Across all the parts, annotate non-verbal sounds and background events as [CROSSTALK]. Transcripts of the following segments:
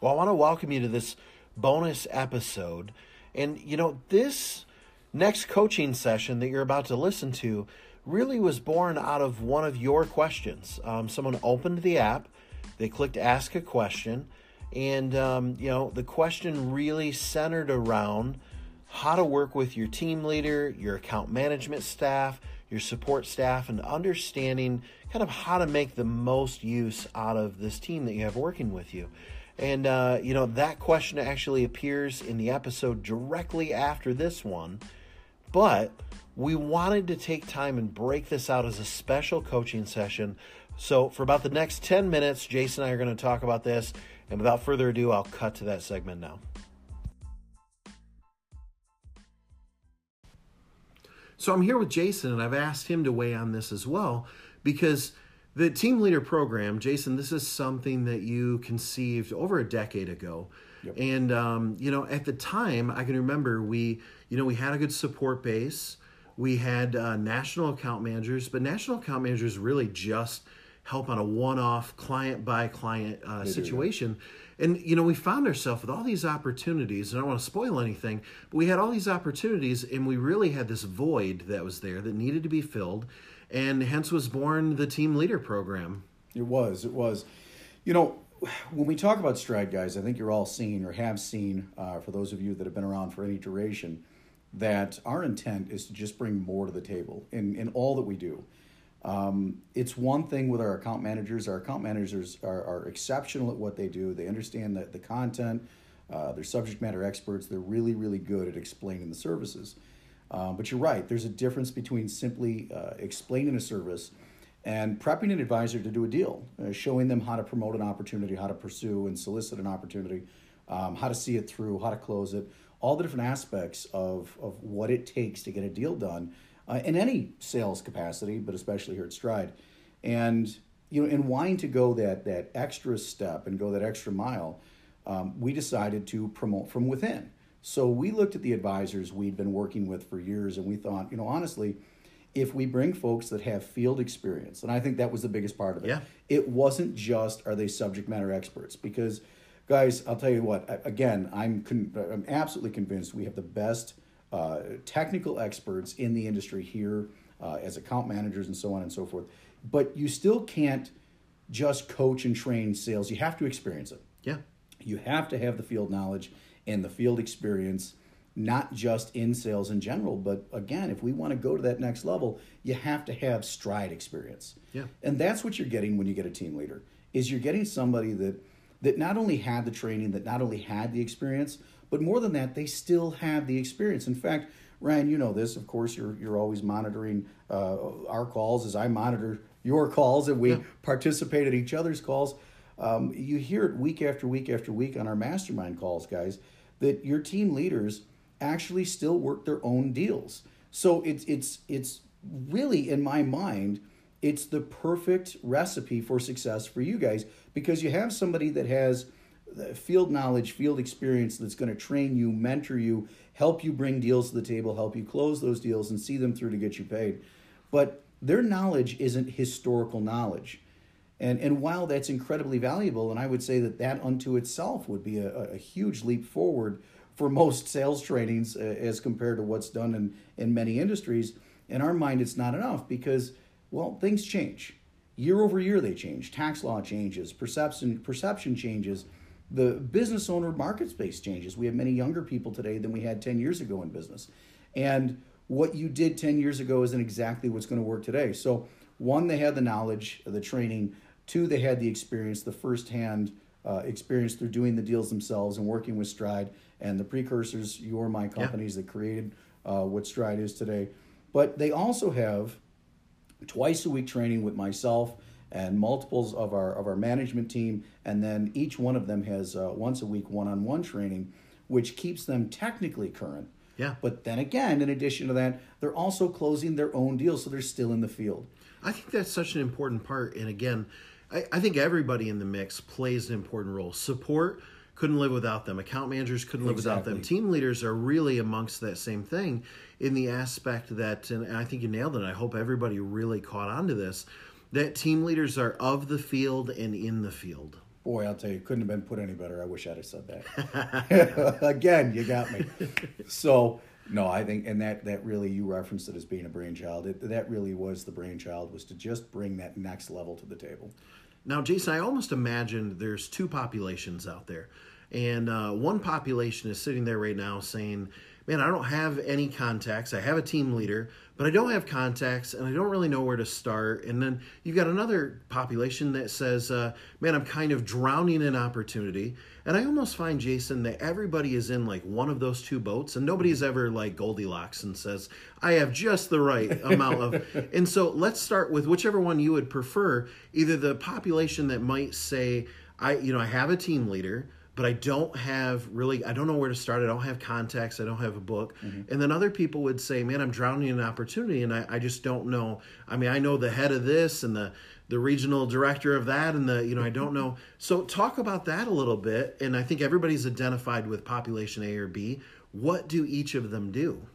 Well, I want to welcome you to this bonus episode. And, you know, this next coaching session that you're about to listen to really was born out of one of your questions. Um, someone opened the app, they clicked ask a question, and, um, you know, the question really centered around how to work with your team leader, your account management staff, your support staff, and understanding kind of how to make the most use out of this team that you have working with you. And, uh, you know, that question actually appears in the episode directly after this one. But we wanted to take time and break this out as a special coaching session. So, for about the next 10 minutes, Jason and I are going to talk about this. And without further ado, I'll cut to that segment now. So I'm here with Jason, and I've asked him to weigh on this as well because the team leader program, Jason, this is something that you conceived over a decade ago. Yep. And um, you know, at the time, I can remember we, you know, we had a good support base. We had uh, national account managers, but national account managers really just help on a one-off client by client uh, situation. Do, and you know, we found ourselves with all these opportunities, and I don't want to spoil anything, but we had all these opportunities, and we really had this void that was there that needed to be filled, and hence was born the team leader program. It was. It was. You know, when we talk about stride, guys, I think you're all seen or have seen, uh, for those of you that have been around for any duration, that our intent is to just bring more to the table in, in all that we do. Um, it's one thing with our account managers. Our account managers are, are exceptional at what they do. They understand the, the content. Uh, they're subject matter experts. They're really, really good at explaining the services. Um, but you're right. There's a difference between simply uh, explaining a service and prepping an advisor to do a deal, uh, showing them how to promote an opportunity, how to pursue and solicit an opportunity, um, how to see it through, how to close it, all the different aspects of, of what it takes to get a deal done uh, in any sales capacity, but especially here at Stride. And you know, in wanting to go that that extra step and go that extra mile, um, we decided to promote from within. So we looked at the advisors we'd been working with for years, and we thought, you know, honestly, if we bring folks that have field experience, and I think that was the biggest part of it. Yeah. It wasn't just are they subject matter experts because, guys, I'll tell you what. Again, I'm con- I'm absolutely convinced we have the best uh, technical experts in the industry here uh, as account managers and so on and so forth. But you still can't just coach and train sales. You have to experience it. Yeah. You have to have the field knowledge and the field experience, not just in sales in general, but again, if we want to go to that next level, you have to have stride experience. Yeah. And that's what you're getting when you get a team leader. Is you're getting somebody that that not only had the training, that not only had the experience, but more than that, they still have the experience. In fact, Ryan, you know this. Of course, you're you're always monitoring uh, our calls as I monitor your calls, and we yeah. participate at each other's calls. Um, you hear it week after week after week on our mastermind calls, guys, that your team leaders actually still work their own deals. So it's it's it's really in my mind, it's the perfect recipe for success for you guys because you have somebody that has field knowledge, field experience that's going to train you, mentor you, help you bring deals to the table, help you close those deals and see them through to get you paid. But their knowledge isn't historical knowledge. And, and while that's incredibly valuable, and I would say that that unto itself would be a, a huge leap forward for most [LAUGHS] sales trainings uh, as compared to what's done in, in many industries, in our mind, it's not enough because, well, things change. Year over year, they change. Tax law changes, perception, perception changes the business owner market space changes. We have many younger people today than we had 10 years ago in business. And what you did 10 years ago isn't exactly what's going to work today. So, one, they had the knowledge, the training. Two, they had the experience, the firsthand uh, experience through doing the deals themselves and working with Stride and the precursors, your my companies yeah. that created uh, what Stride is today. But they also have twice a week training with myself and multiples of our of our management team, and then each one of them has uh, once a week one-on-one training, which keeps them technically current. Yeah. But then again, in addition to that, they're also closing their own deals, so they're still in the field. I think that's such an important part, and again, I, I think everybody in the mix plays an important role. Support couldn't live without them. Account managers couldn't live exactly. without them. Team leaders are really amongst that same thing in the aspect that, and I think you nailed it. I hope everybody really caught on to this that team leaders are of the field and in the field. Boy, I'll tell you, couldn't have been put any better. I wish I'd have said that. [LAUGHS] [LAUGHS] Again, you got me. So no, I think, and that that really you referenced it as being a brainchild. It, that really was the brainchild was to just bring that next level to the table. Now, Jason, I almost imagined there's two populations out there. And uh, one population is sitting there right now saying, man, I don't have any contacts. I have a team leader, but I don't have contacts and I don't really know where to start. And then you've got another population that says, uh, man, I'm kind of drowning in opportunity. And I almost find, Jason, that everybody is in like one of those two boats and nobody's ever like Goldilocks and says, I have just the right amount of. [LAUGHS] and so let's start with whichever one you would prefer, either the population that might say, I, you know, I have a team leader but I don't have really, I don't know where to start. I don't have contacts. I don't have a book. Mm-hmm. And then other people would say, man, I'm drowning in opportunity and I, I just don't know. I mean, I know the head of this and the, the regional director of that and the, you know, I don't know. [LAUGHS] So talk about that a little bit. And I think everybody's identified with population A or B. What do each of them do?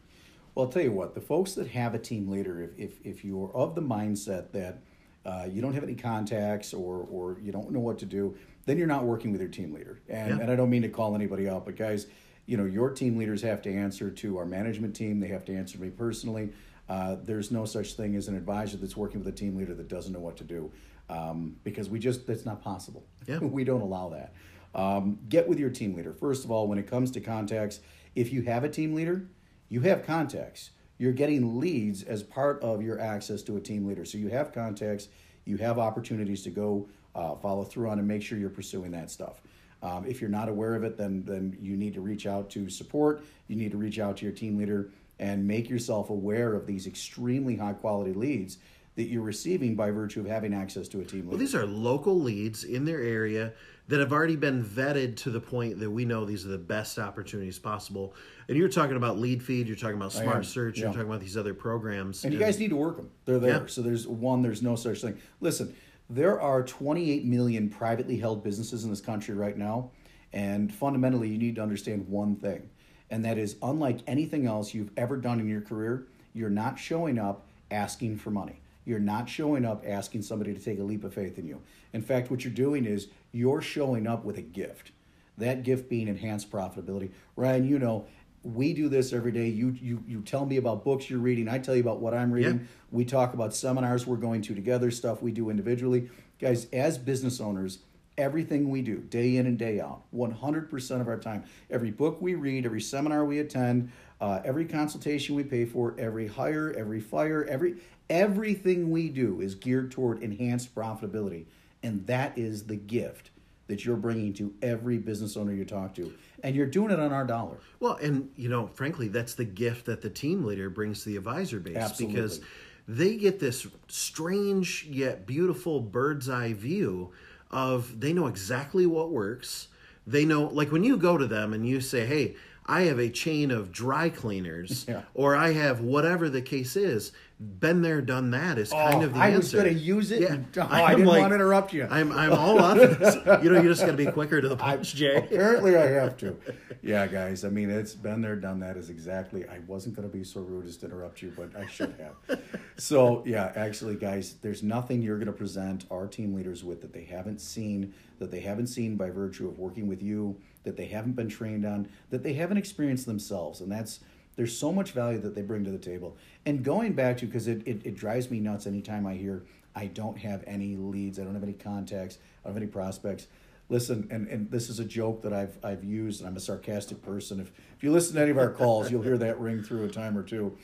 Well, I'll tell you what, the folks that have a team leader, if, if, if you're of the mindset that uh, you don't have any contacts or, or you don't know what to do, then you're not working with your team leader. And, yeah. and I don't mean to call anybody out, but guys, you know, your team leaders have to answer to our management team. They have to answer to me personally. Uh, there's no such thing as an advisor that's working with a team leader that doesn't know what to do um, because we just, that's not possible. Yeah. [LAUGHS] we don't allow that. Um, get with your team leader. First of all, when it comes to contacts, if you have a team leader, you have contacts. You're getting leads as part of your access to a team leader. So you have contacts, you have opportunities to go uh, follow through on and make sure you're pursuing that stuff. Um, if you're not aware of it, then then you need to reach out to support. You need to reach out to your team leader and make yourself aware of these extremely high quality leads that you're receiving by virtue of having access to a team leader. Well, these are local leads in their area that have already been vetted to the point that we know these are the best opportunities possible. And you're talking about lead feed, you're talking about smart search, yeah. you're talking about these other programs. And, and you guys need to work them. They're there. Yeah. So there's one, there's no such thing. Listen, there are 28 million privately held businesses in this country right now. And fundamentally, you need to understand one thing, and that is unlike anything else you've ever done in your career, you're not showing up asking for money. You're not showing up asking somebody to take a leap of faith in you. In fact, what you're doing is you're showing up with a gift. That gift being enhanced profitability. Ryan, you know, we do this every day. You you you tell me about books you're reading. I tell you about what I'm reading. Yeah. We talk about seminars we're going to together, stuff we do individually. Guys, as business owners, everything we do, day in and day out, 100% of our time, every book we read, every seminar we attend, uh, every consultation we pay for, every hire, every fire, every everything we do is geared toward enhanced profitability, and that is the gift that you're bringing to every business owner you talk to. And you're doing it on our dollar. Well, and you know, frankly, that's the gift that the team leader brings to the advisor base Absolutely. because they get this strange yet beautiful bird's eye view of they know exactly what works. They know like when you go to them and you say, "Hey, I have a chain of dry cleaners [LAUGHS] yeah. or I have whatever the case is." Been there, done that is kind oh, of the I answer. I was going to use it. Yeah. oh, [LAUGHS] I didn't like, want to interrupt you. I'm I'm all up. [LAUGHS] you know, you just got to be quicker to the punch, Jay. Apparently, I have to. [LAUGHS] Yeah, guys. I mean, it's been there, done that. Is exactly. I wasn't going to be so rude as to interrupt you, but I should have. so yeah, actually, guys, there's nothing you're going to present our team leaders with that they haven't seen, that they haven't seen by virtue of working with you, that they haven't been trained on, that they haven't experienced themselves, and that's there's so much value that they bring to the table. And going back to, because it, it, it drives me nuts anytime I hear, I don't have any leads, I don't have any contacts, I don't have any prospects. Listen, and, and this is a joke that I've, I've used, and I'm a sarcastic person. If, if you listen to any of our calls, you'll hear that ring through a time or two.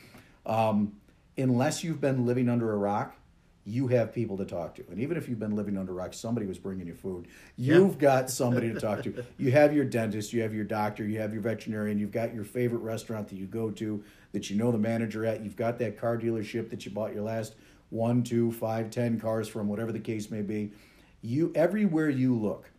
Um, unless you've been living under a rock, you have people to talk to. And even if you've been living under rocks, somebody was bringing you food. You've got somebody to talk to. [LAUGHS] You have your dentist, you have your doctor, you have your veterinarian, you've got your favorite restaurant that you go to that you know the manager at. You've got that car dealership that you bought your last one, two, five, ten cars from, whatever the case may be. You everywhere you look,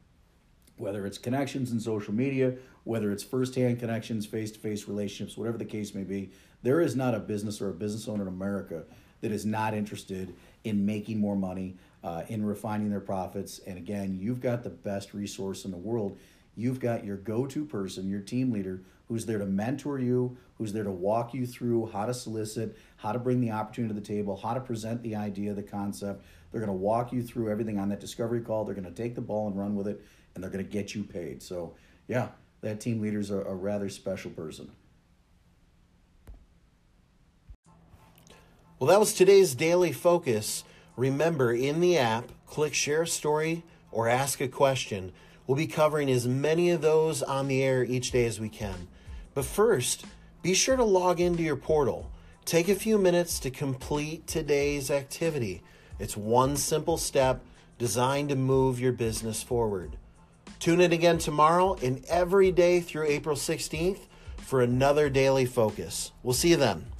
whether it's connections in social media, whether it's firsthand connections, face-to-face relationships, whatever the case may be, there is not a business or a business owner in America that is not interested in making more money, uh, in refining their profits. And again, you've got the best resource in the world. You've got your go to person, your team leader, who's there to mentor you, who's there to walk you through how to solicit, how to bring the opportunity to the table, how to present the idea, the concept. They're going to walk you through everything on that discovery call. They're going to take the ball and run with it. and they're going to get you paid. So, yeah, that team leader's a, a rather special person. Well, that was today's daily focus. Remember, in the app, click share a story or ask a question. We'll be covering as many of those on the air each day as we can. But first, be sure to log into your portal. Take a few minutes to complete today's activity. It's one simple step designed to move your business forward. Tune in again tomorrow and every day through April 16th for another daily focus. We'll see you then.